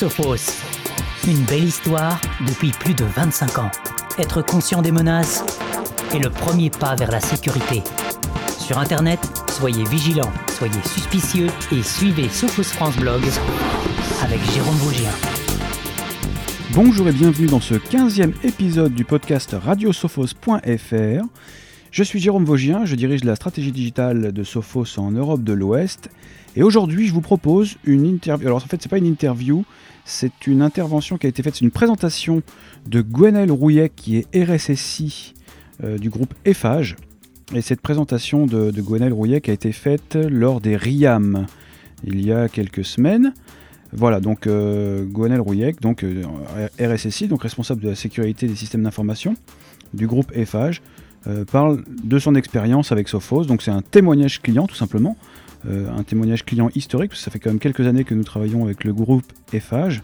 Sophos. Une belle histoire depuis plus de 25 ans. Être conscient des menaces est le premier pas vers la sécurité. Sur Internet, soyez vigilants, soyez suspicieux et suivez Sophos France Blog avec Jérôme Vaugien. Bonjour et bienvenue dans ce 15e épisode du podcast radiosophos.fr. Je suis Jérôme Vaugien, je dirige la stratégie digitale de Sophos en Europe de l'Ouest. Et aujourd'hui, je vous propose une interview. Alors en fait, c'est pas une interview, c'est une intervention qui a été faite, c'est une présentation de Gwenel Rouillet, qui est RSSI euh, du groupe EFAGE. Et cette présentation de, de Gwenel Rouillet a été faite lors des RIAM il y a quelques semaines. Voilà, donc euh, Gwenel Rouillet, donc euh, RSSI, donc responsable de la sécurité des systèmes d'information du groupe EFAGE, euh, parle de son expérience avec Sophos. Donc c'est un témoignage client tout simplement, euh, un témoignage client historique, parce que ça fait quand même quelques années que nous travaillons avec le groupe EFAGE.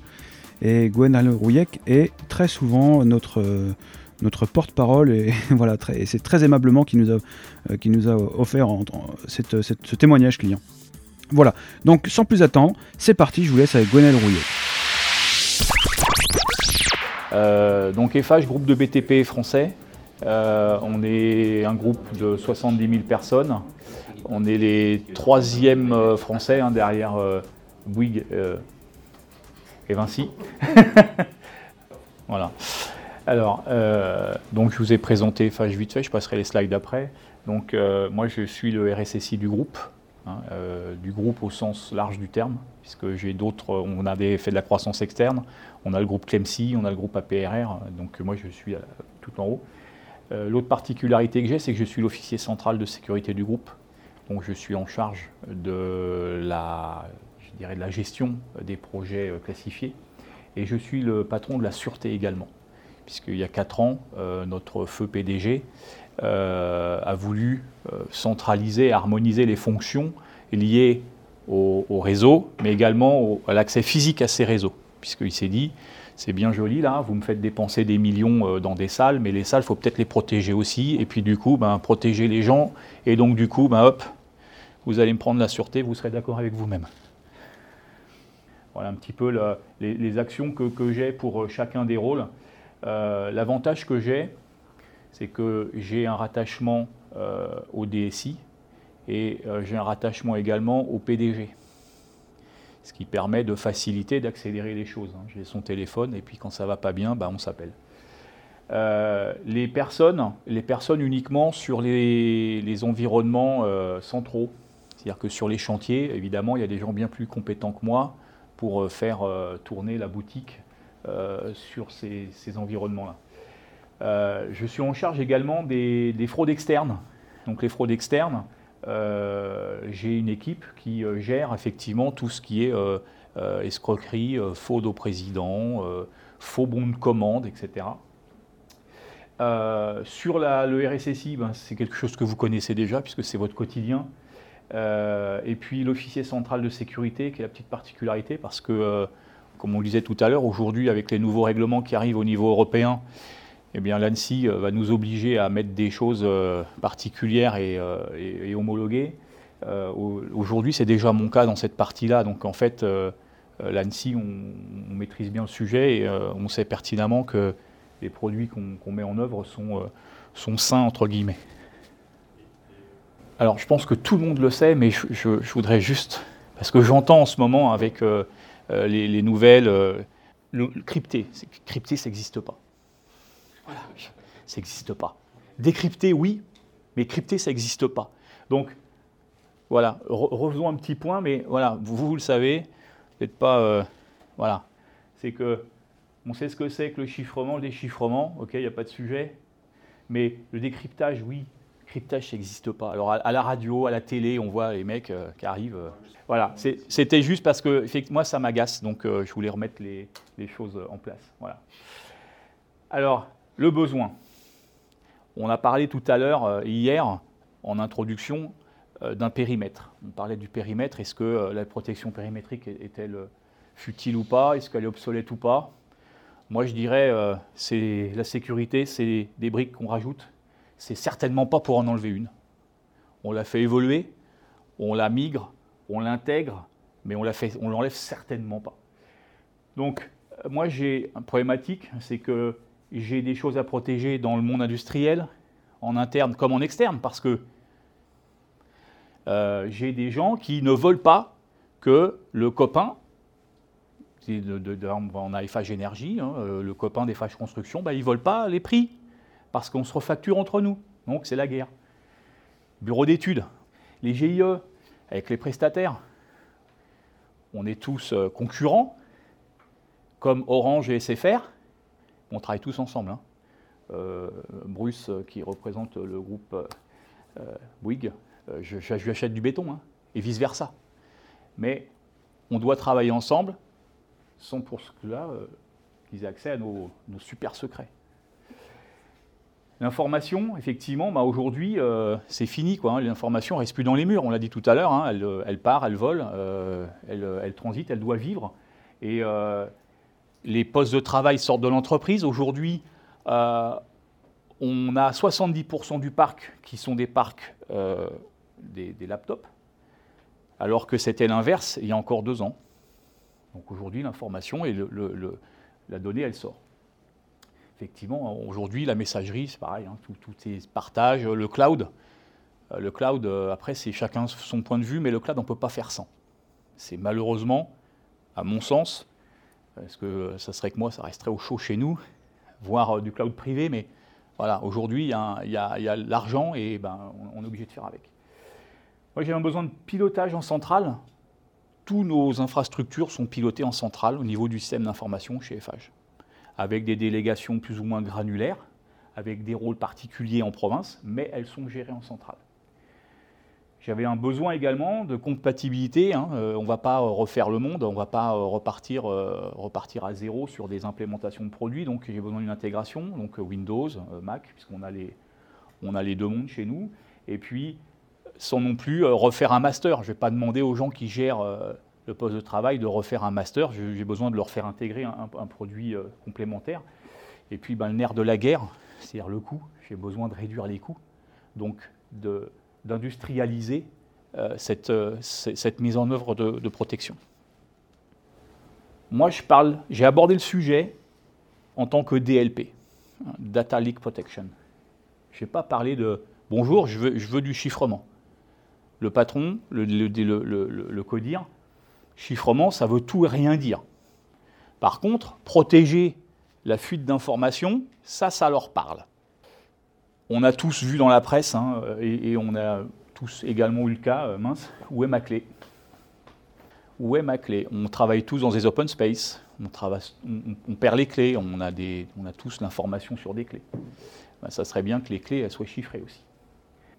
Et Gwenel Rouillec est très souvent notre, euh, porte-parole et, voilà, c'est très aimablement qu'il nous, a, qui nous a offert ce témoignage client. Voilà, donc sans plus attendre, c'est parti, je vous laisse avec Gwenel Rouillet. Donc EFAGE, groupe de BTP français. Euh, on est un groupe de 70 000 personnes. On est les troisièmes euh, français hein, derrière euh, Bouygues et Vinci. voilà. Alors, donc je vous ai présenté EFAGE vite fait, je passerai les slides après. Donc moi je suis le RSSI du groupe, hein, du groupe au sens large du terme, puisque j'ai d'autres, on avait fait de la croissance externe, on a le groupe Clemcy, on a le groupe APRR, donc moi je suis tout en haut. Euh, L'autre particularité que j'ai, c'est que je suis l'officier central de sécurité du groupe. Donc je suis en charge de la, je dirais de la gestion des projets euh, classifiés. Et je suis le patron de la sûreté également. Puisqu'il y a 4 ans, euh, notre feu PDG a voulu centraliser, harmoniser les fonctions liées au, au réseau, mais également à l'accès physique à ces réseaux. Puisqu'il s'est dit, c'est bien joli là, vous me faites dépenser des millions dans des salles, mais les salles, il faut peut-être les protéger aussi, et puis du coup, ben, protéger les gens, et donc du coup, ben, hop, vous allez me prendre la sûreté, vous serez d'accord avec vous-même. Voilà un petit peu le, les, actions que, j'ai pour chacun des rôles. Euh, L'avantage que j'ai, c'est que j'ai un rattachement euh, au DSI et euh, j'ai un rattachement également au PDG ce qui permet de faciliter, d'accélérer les choses. Hein. J'ai son téléphone et puis quand ça va pas bien, bah, on s'appelle. Euh, les, personnes, les personnes uniquement sur les, environnements euh, centraux. C'est-à-dire que sur les chantiers, évidemment, il y a des gens bien plus compétents que moi pour euh, faire tourner la boutique sur ces, environnements-là. Je suis en charge également des, des, fraudes externes. Donc les fraudes externes, j'ai une équipe qui euh, gère effectivement tout ce qui est euh, escroquerie, faux au président, faux bons de commande, etc. sur le RSSI, ben, c'est quelque chose que vous connaissez déjà puisque c'est votre quotidien. et puis l'officier central de sécurité, qui est la petite particularité parce que, comme on le disait tout à l'heure, aujourd'hui avec les nouveaux règlements qui arrivent au niveau européen, eh l'ANSI va nous obliger à mettre des choses euh, particulières et, euh, homologuées. Euh, Aujourd'hui, c'est déjà mon cas dans cette partie-là. Donc en fait, euh, l'ANSI, on, maîtrise bien le sujet et euh, on sait pertinemment que les produits qu'on qu met en œuvre sont, sont sains, entre guillemets. Alors je pense que tout le monde le sait, mais je, voudrais juste, parce que j'entends en ce moment avec les, les, nouvelles, le, le crypté, crypté, ça n'existe pas. Voilà, ça n'existe pas. Décrypter, oui, mais crypter, ça n'existe pas. Donc, voilà, Re revenons un petit point, mais voilà, vous, vous le savez, peut-être pas. Euh, voilà, c'est que on sait ce que c'est que le chiffrement, le déchiffrement, ok, il n'y a pas de sujet, mais le décryptage, oui, cryptage, ça n'existe pas. Alors, à, la radio, à la télé, on voit les mecs euh, qui arrivent. Euh, voilà, c'était juste parce que moi, ça m'agace, donc je voulais remettre les choses en place. Voilà. Alors, le besoin. On a parlé tout à l'heure, euh, hier, en introduction, euh, d'un périmètre. On parlait du périmètre. Est-ce que euh, la protection périmétrique est-elle futile ou pas? Est-ce qu'elle est obsolète ou pas? Moi, je dirais, c'est la sécurité, c'est des briques qu'on rajoute. C'est certainement pas pour en enlever une. On l'a fait évoluer, on la migre, on l'intègre, mais on l'enlève certainement pas. Donc, moi, j'ai une problématique, c'est que j'ai des choses à protéger dans le monde industriel, en interne comme en externe, parce que euh, j'ai des gens qui ne veulent pas que le copain, on a FH Énergie, hein, euh, le copain des FH Construction, ils ne veulent pas les prix, parce qu'on se refacture entre nous. Donc c'est la guerre. Bureau d'études, les GIE, avec les prestataires, on est tous euh, concurrents, comme Orange et SFR, on travaille tous ensemble. Hein. Bruce, qui représente le groupe Bouygues, euh, je, lui achète du béton, hein, et vice-versa. Mais on doit travailler ensemble, sans pour cela euh, qu'ils aient accès à nos, super secrets. L'information, effectivement, bah aujourd'hui, euh, c'est fini. Hein. L'information ne reste plus dans les murs, on l'a dit tout à l'heure. Elle, part, elle vole, elle, elle, transite, elle doit vivre. Et les postes de travail sortent de l'entreprise. Aujourd'hui, on a 70% du parc qui sont des parcs des, laptops, alors que c'était l'inverse il y a encore deux ans. Donc aujourd'hui, l'information et la donnée, elle sort. Effectivement, aujourd'hui, la messagerie, c'est pareil, hein, tout, ces partages, le cloud. Euh, le cloud, euh, après, c'est chacun son point de vue, mais le cloud, on ne peut pas faire sans. C'est malheureusement, à mon sens, parce que ça serait que moi, ça resterait au chaud chez nous, voire euh, du cloud privé, mais voilà, aujourd'hui, il y a, l'argent et ben, on est obligé de faire avec. Moi, j'ai un besoin de pilotage en centrale. Tous nos infrastructures sont pilotées en centrale au niveau du système d'information chez FH, avec des délégations plus ou moins granulaires, avec des rôles particuliers en province, mais elles sont gérées en centrale. J'avais un besoin également de compatibilité. Hein. Euh, on ne va pas refaire le monde, on ne va pas euh, repartir, euh, repartir à zéro sur des implémentations de produits. Donc j'ai besoin d'une intégration, donc Windows, Mac, puisqu'on a, les, a les deux mondes chez nous. Et puis sans non plus euh, refaire un master. Je ne vais pas demander aux gens qui gèrent euh, le poste de travail de refaire un master. J'ai besoin de leur faire intégrer un, produit euh, complémentaire. Et puis ben, le nerf de la guerre, c'est-à-dire le coût. J'ai besoin de réduire les coûts. Donc d'industrialiser cette, cette, mise en œuvre de, protection. Moi, je parle, j'ai abordé le sujet en tant que DLP, hein, Data Leak Protection. Je n'ai pas parlé de bonjour, je veux, du chiffrement le patron, le, le, codir, chiffrement, ça veut tout et rien dire. Par contre, protéger la fuite d'informations, ça, ça leur parle. On a tous vu dans la presse, hein, et, on a tous également eu le cas, euh, mince, où est ma clé? Où est ma clé? On travaille tous dans des open space, on, perd les clés, on a, tous l'information sur des clés. Ben, ça serait bien que les clés soient chiffrées aussi.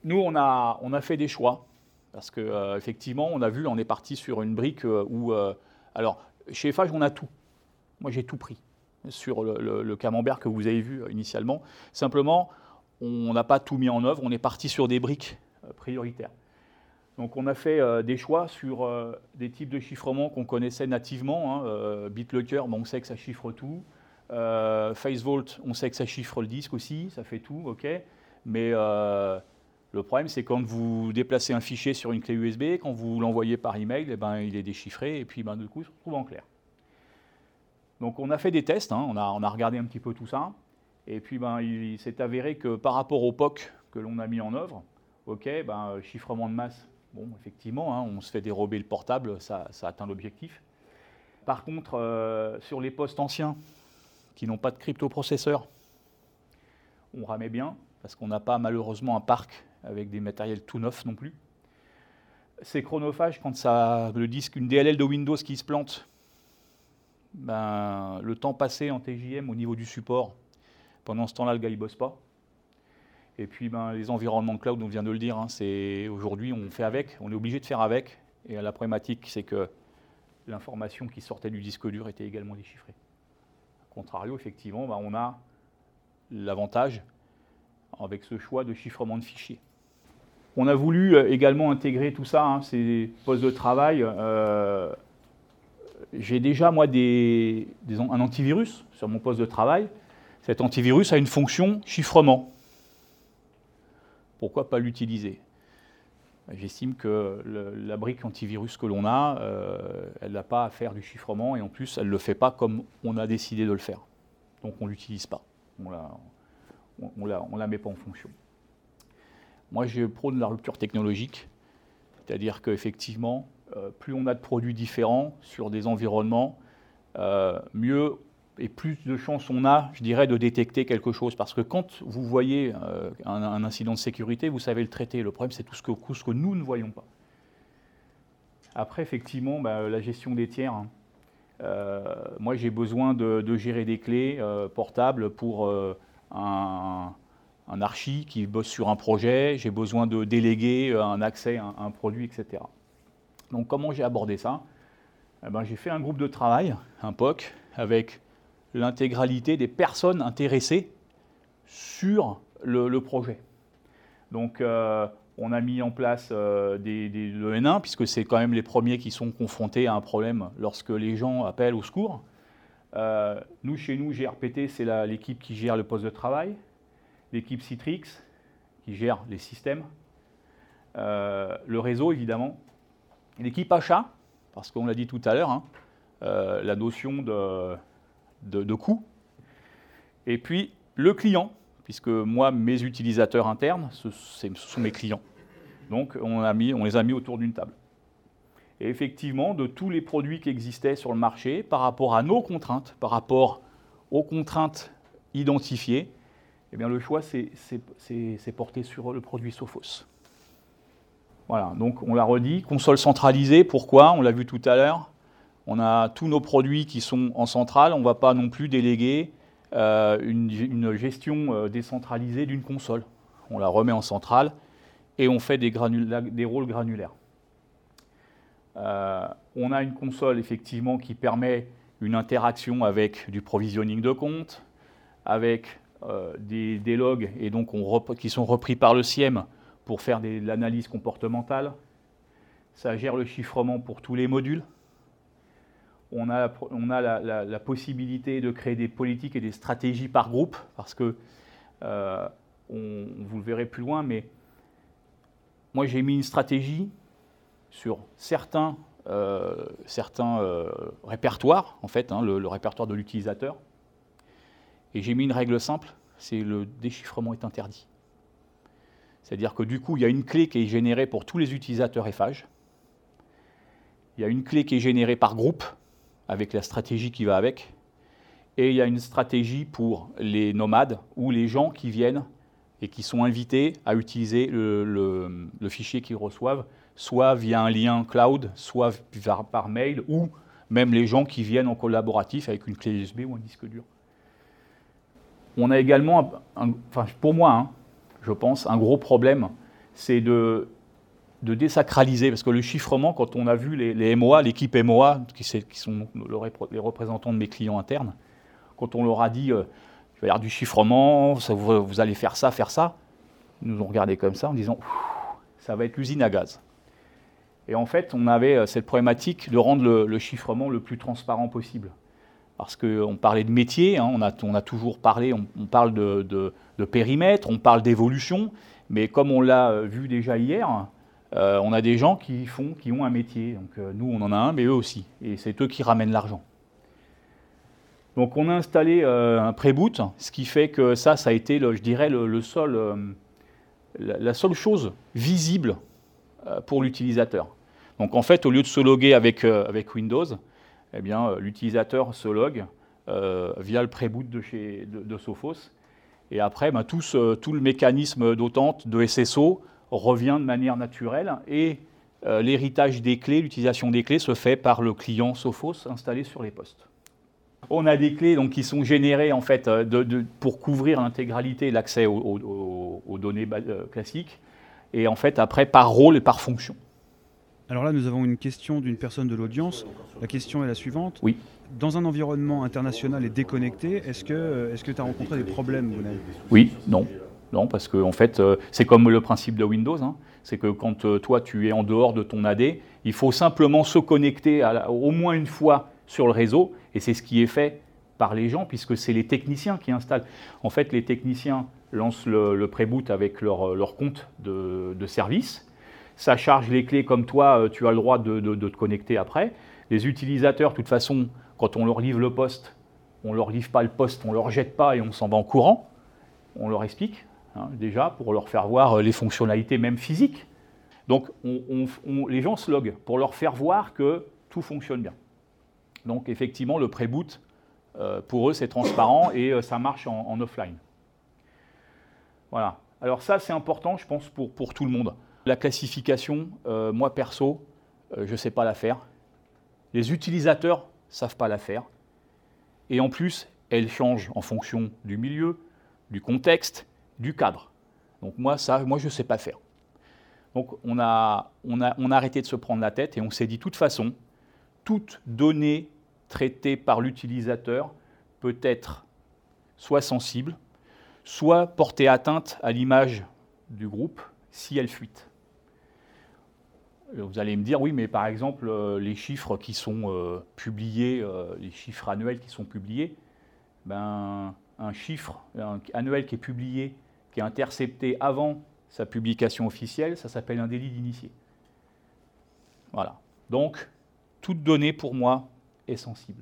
Nous, on a, fait des choix parce qu'effectivement, euh, on a vu, on est parti sur une brique euh, où. Alors, chez FH, on a tout. Moi, j'ai tout pris sur le, camembert que vous avez vu initialement. Simplement, on n'a pas tout mis en œuvre, on est parti sur des briques prioritaires. Donc on a fait des choix sur des types de chiffrement qu'on connaissait nativement. Hein, BitLocker, on sait que ça chiffre tout. FaceVault, on sait que ça chiffre le disque aussi, ça fait tout, ok. Mais le problème, c'est quand vous déplacez un fichier sur une clé USB, quand vous l'envoyez par email, eh ben, il est déchiffré et puis ben, du coup, il se retrouve en clair. Donc on a fait des tests, hein, on, a, regardé un petit peu tout ça, et puis ben, il, s'est avéré que par rapport au POC que l'on a mis en œuvre, ok, ben, chiffrement de masse, bon, effectivement, hein, on se fait dérober le portable, ça, atteint l'objectif. Par contre, euh, sur les postes anciens qui n'ont pas de cryptoprocesseur, on ramait bien, parce qu'on n'a pas malheureusement un parc avec des matériels tout neufs non plus. C'est chronophage quand ça, le disque, une DLL de Windows qui se plante. Ben, le temps passé en TJM au niveau du support, pendant ce temps-là, le gars ne bosse pas. Et puis ben, les environnements cloud, on vient de le dire, hein, c'est aujourd'hui on fait avec, on est obligé de faire avec. Et la problématique, c'est que l'information qui sortait du disque dur était également déchiffrée. A contrario, effectivement, ben, on a l'avantage avec ce choix de chiffrement de fichiers. On a voulu euh, également intégrer tout ça, hein, ces postes de travail. Euh, j'ai déjà, moi, des, un antivirus sur mon poste de travail. Cet antivirus a une fonction chiffrement. Pourquoi pas l'utiliser? J'estime que la brique antivirus que l'on a, elle n'a pas à faire du chiffrement et en plus, elle ne le fait pas comme on a décidé de le faire. Donc on ne l'utilise pas. On ne la, met pas en fonction. Moi, je prône la rupture technologique, c'est-à-dire qu'effectivement, plus on a de produits différents sur des environnements, mieux et plus de chances on a, je dirais, de détecter quelque chose. Parce que quand vous voyez euh, un, incident de sécurité, vous savez le traiter. Le problème, c'est tout ce que, nous ne voyons pas. Après, effectivement, bah, la gestion des tiers. Hein. Euh, moi, j'ai besoin de, gérer des clés euh, portables pour un, un, archi qui bosse sur un projet. J'ai besoin de déléguer un accès à un, produit, etc. Donc, comment j'ai abordé ça? Eh ben, J'ai fait un groupe de travail, un POC, avec l'intégralité des personnes intéressées sur le, projet. Donc, euh, on a mis en place euh, des, le N1, puisque c'est quand même les premiers qui sont confrontés à un problème lorsque les gens appellent au secours. Euh, nous, chez nous, GRPT, c'est l'équipe qui gère le poste de travail, l'équipe Citrix, qui gère les systèmes, le réseau, évidemment, l'équipe achat, parce qu'on l'a dit tout à l'heure, hein, la notion de de, coûts. Et puis le client, puisque moi, mes utilisateurs internes, ce, sont mes clients. Donc on, a mis, on les a mis autour d'une table. Et effectivement, de tous les produits qui existaient sur le marché, par rapport à nos contraintes, par rapport aux contraintes identifiées, eh bien, le choix s'est porté sur le produit Sophos. Voilà, donc on l'a redit, console centralisée, pourquoi? On l'a vu tout à l'heure, on a tous nos produits qui sont en centrale, on ne va pas non plus déléguer euh, une, gestion euh, décentralisée d'une console. On la remet en centrale et on fait des, rôles granulaires. Euh, on a une console effectivement qui permet une interaction avec du provisioning de compte, avec des, logs et donc qui sont repris par le SIEM pour faire de l'analyse comportementale. Ça gère le chiffrement pour tous les modules on a, la, possibilité de créer des politiques et des stratégies par groupe, parce que, euh, vous le verrez plus loin, mais moi j'ai mis une stratégie sur certains, euh, euh, répertoires, en fait, hein, le, le, répertoire de l'utilisateur, et j'ai mis une règle simple, c'est le déchiffrement est interdit. C'est-à-dire que du coup, il y a une clé qui est générée pour tous les utilisateurs FH, il y a une clé qui est générée par groupe, avec la stratégie qui va avec. Et il y a une stratégie pour les nomades ou les gens qui viennent et qui sont invités à utiliser le, fichier qu'ils reçoivent, soit via un lien cloud, soit par mail, ou même les gens qui viennent en collaboratif avec une clé USB ou un disque dur. On a également, enfin pour moi, hein, je pense, un gros problème, c'est de de désacraliser, parce que le chiffrement, quand on a vu les, MOA, l'équipe MOA, qui, sont les représentants de mes clients internes, quand on leur a dit, euh, il va avoir du chiffrement, vous, allez faire ça, faire ça, ils nous ont regardé comme ça en disant, ça va être l'usine à gaz. Et en fait, on avait euh, cette problématique de rendre le, chiffrement le plus transparent possible. Parce qu'on parlait de métier, hein, on, a, on, a, toujours parlé, on, parle de, de, périmètre, on parle d'évolution, mais comme on l'a euh, vu déjà hier, euh, on a des gens qui, font, qui ont un métier. Donc euh, nous, on en a un, mais eux aussi. Et c'est eux qui ramènent l'argent. Donc on a installé euh, un pré-boot, ce qui fait que ça, ça a été, je dirais, le, seul, la, seule chose visible pour l'utilisateur. Donc en fait, au lieu de se loguer avec, Windows, eh bien, l'utilisateur se log via le pré-boot de, chez, Sophos. Et après, ben, tout, tout, le mécanisme d'autante, de SSO, revient de manière naturelle et euh, l'héritage des clés, l'utilisation des clés se fait par le client Sophos installé sur les postes. On a des clés donc, qui sont générées en fait, euh, de, pour couvrir l'intégralité de l'accès aux, données euh, classiques, et en fait après par rôle et par fonction. Alors là, nous avons une question d'une personne de l'audience. La question est la suivante. Oui. Dans un environnement international et déconnecté, est-ce que tu est as rencontré des problèmes, Oui, non. Non, parce que en fait, euh, c'est comme le principe de Windows. Hein. c'est que quand euh, toi, tu es en dehors de ton AD, il faut simplement se connecter au moins une fois sur le réseau. Et c'est ce qui est fait par les gens, puisque c'est les techniciens qui installent. En fait, les techniciens lancent le, pré-boot avec leur, compte de, service. ça charge les clés comme toi, euh, tu as le droit de, te connecter après. Les utilisateurs, de toute façon, quand on leur livre le poste, on ne leur livre pas le poste, on ne leur jette pas et on s'en va en courant. On leur explique, hein, déjà, pour leur faire voir euh, les fonctionnalités même physiques. Donc les gens se loguent pour leur faire voir que tout fonctionne bien. Donc effectivement, le pré-boot, euh, pour eux, c'est transparent et ça marche en, offline. Voilà. Alors ça, c'est important, je pense, pour, tout le monde. La classification, euh, moi perso, euh, je ne sais pas la faire. Les utilisateurs ne savent pas la faire. Et en plus, elle change en fonction du milieu, du contexte, du cadre. Donc moi, ça, moi je ne sais pas faire. Donc on a, arrêté de se prendre la tête et on s'est dit, de toute façon, toute donnée traitée par l'utilisateur peut être soit sensible, soit porter atteinte à l'image du groupe si elle fuite. Vous allez me dire, oui, mais par exemple, euh, les chiffres qui sont euh, publiés, euh, les chiffres annuels qui sont publiés, ben, un chiffre annuel qui est publié, intercepté avant sa publication officielle, ça s'appelle un délit d'initié. Voilà. Donc, toute donnée pour moi est sensible.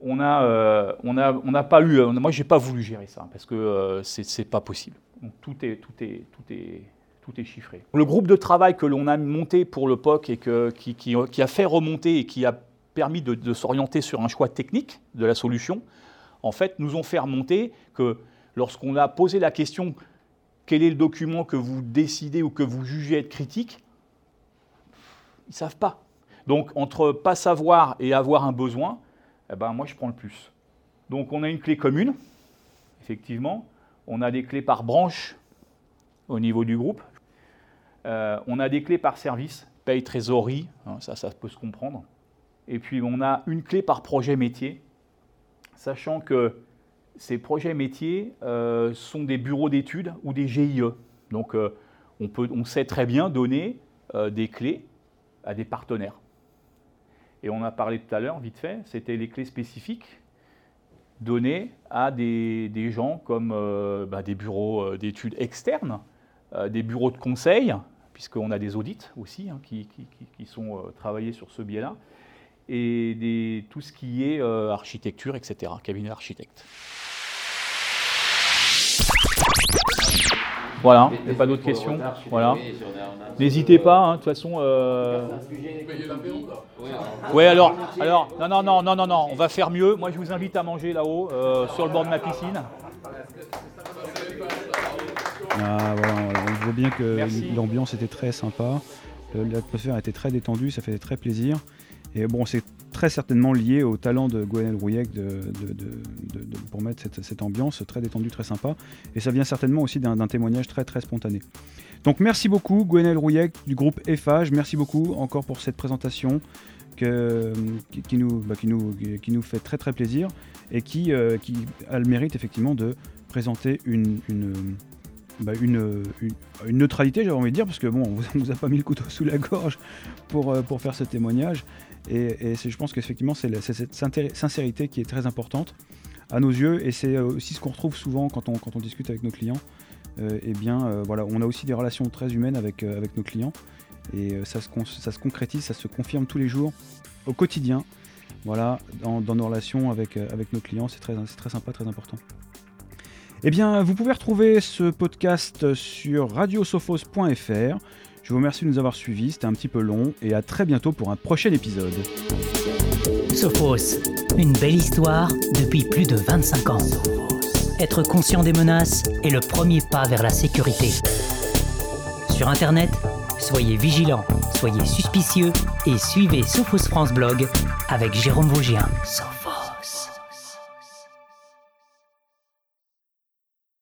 On n'a on a, on pas eu, moi j'ai pas voulu gérer ça parce que c'est pas possible. Tout est, tout est, tout est tout est chiffré. Le groupe de travail que l'on a monté pour le POC et qui, a fait remonter et qui a permis de, s'orienter sur un choix technique de la solution, en fait, nous ont fait remonter que lorsqu'on a posé la question quel est le document que vous décidez ou que vous jugez être critique, ils ne savent pas. Donc entre pas savoir et avoir un besoin, eh ben, moi je prends le plus. Donc on a une clé commune, effectivement. On a des clés par branche au niveau du groupe. Euh, on a des clés par service, paye, trésorerie, hein, ça, ça peut se comprendre. Et puis on a une clé par projet métier, sachant que ces projets métiers euh, sont des bureaux d'études ou des GIE. Donc euh, on, peut, on sait très bien donner des clés à des partenaires. Et on a parlé tout à l'heure, vite fait, c'était les clés spécifiques données à des, gens comme bah, des bureaux d'études externes, des bureaux de conseil, puisqu'on a des audits aussi hein, qui, sont euh, travaillés sur ce biais-là, et tout ce qui est euh, architecture, etc., cabinet d'architecte. Voilà, il n'y a pas d'autres questions. Voilà. N'hésitez pas, hein, de toute façon. Euh... Oui, alors, alors, non, non, non, non, non, non, on va faire mieux. Moi, je vous invite à manger là-haut, euh, sur le bord de ma piscine. Ah, on voit bien que l'ambiance était très sympa, l'atmosphère était très détendue, ça fait très plaisir. Et bon, c'est très certainement lié au talent de Gwenel Rouillec de, pour mettre cette, ambiance très détendue, très sympa. Et ça vient certainement aussi d'un témoignage très très spontané. Donc merci beaucoup Gwenel Rouillec du groupe EFAGE, merci beaucoup encore pour cette présentation que, qui, nous, bah, qui, nous, fait très très plaisir et qui, euh, a le mérite effectivement de présenter une, bah, une, neutralité, j'avais envie de dire, parce que bon, on vous, vous a pas mis le couteau sous la gorge pour, euh, pour faire ce témoignage. Et, je pense qu'effectivement, c'est cette sincérité qui est très importante à nos yeux, et c'est aussi ce qu'on retrouve souvent quand on, discute avec nos clients. Euh, eh bien, euh, voilà, on a aussi des relations très humaines avec, nos clients, et ça, se, concrétise, ça se confirme tous les jours, au quotidien, voilà, dans, nos relations avec, avec nos clients. C'est très, très sympa, très important. Eh bien, vous pouvez retrouver ce podcast sur radiosophos.fr. Je vous remercie de nous avoir suivis, c'était un petit peu long, et à très bientôt pour un prochain épisode. Sophos, une belle histoire depuis plus de 25 ans. Être conscient des menaces est le premier pas vers la sécurité. Sur Internet, soyez vigilants, soyez suspicieux et suivez Sophos France Blog avec Jérôme Vaugien.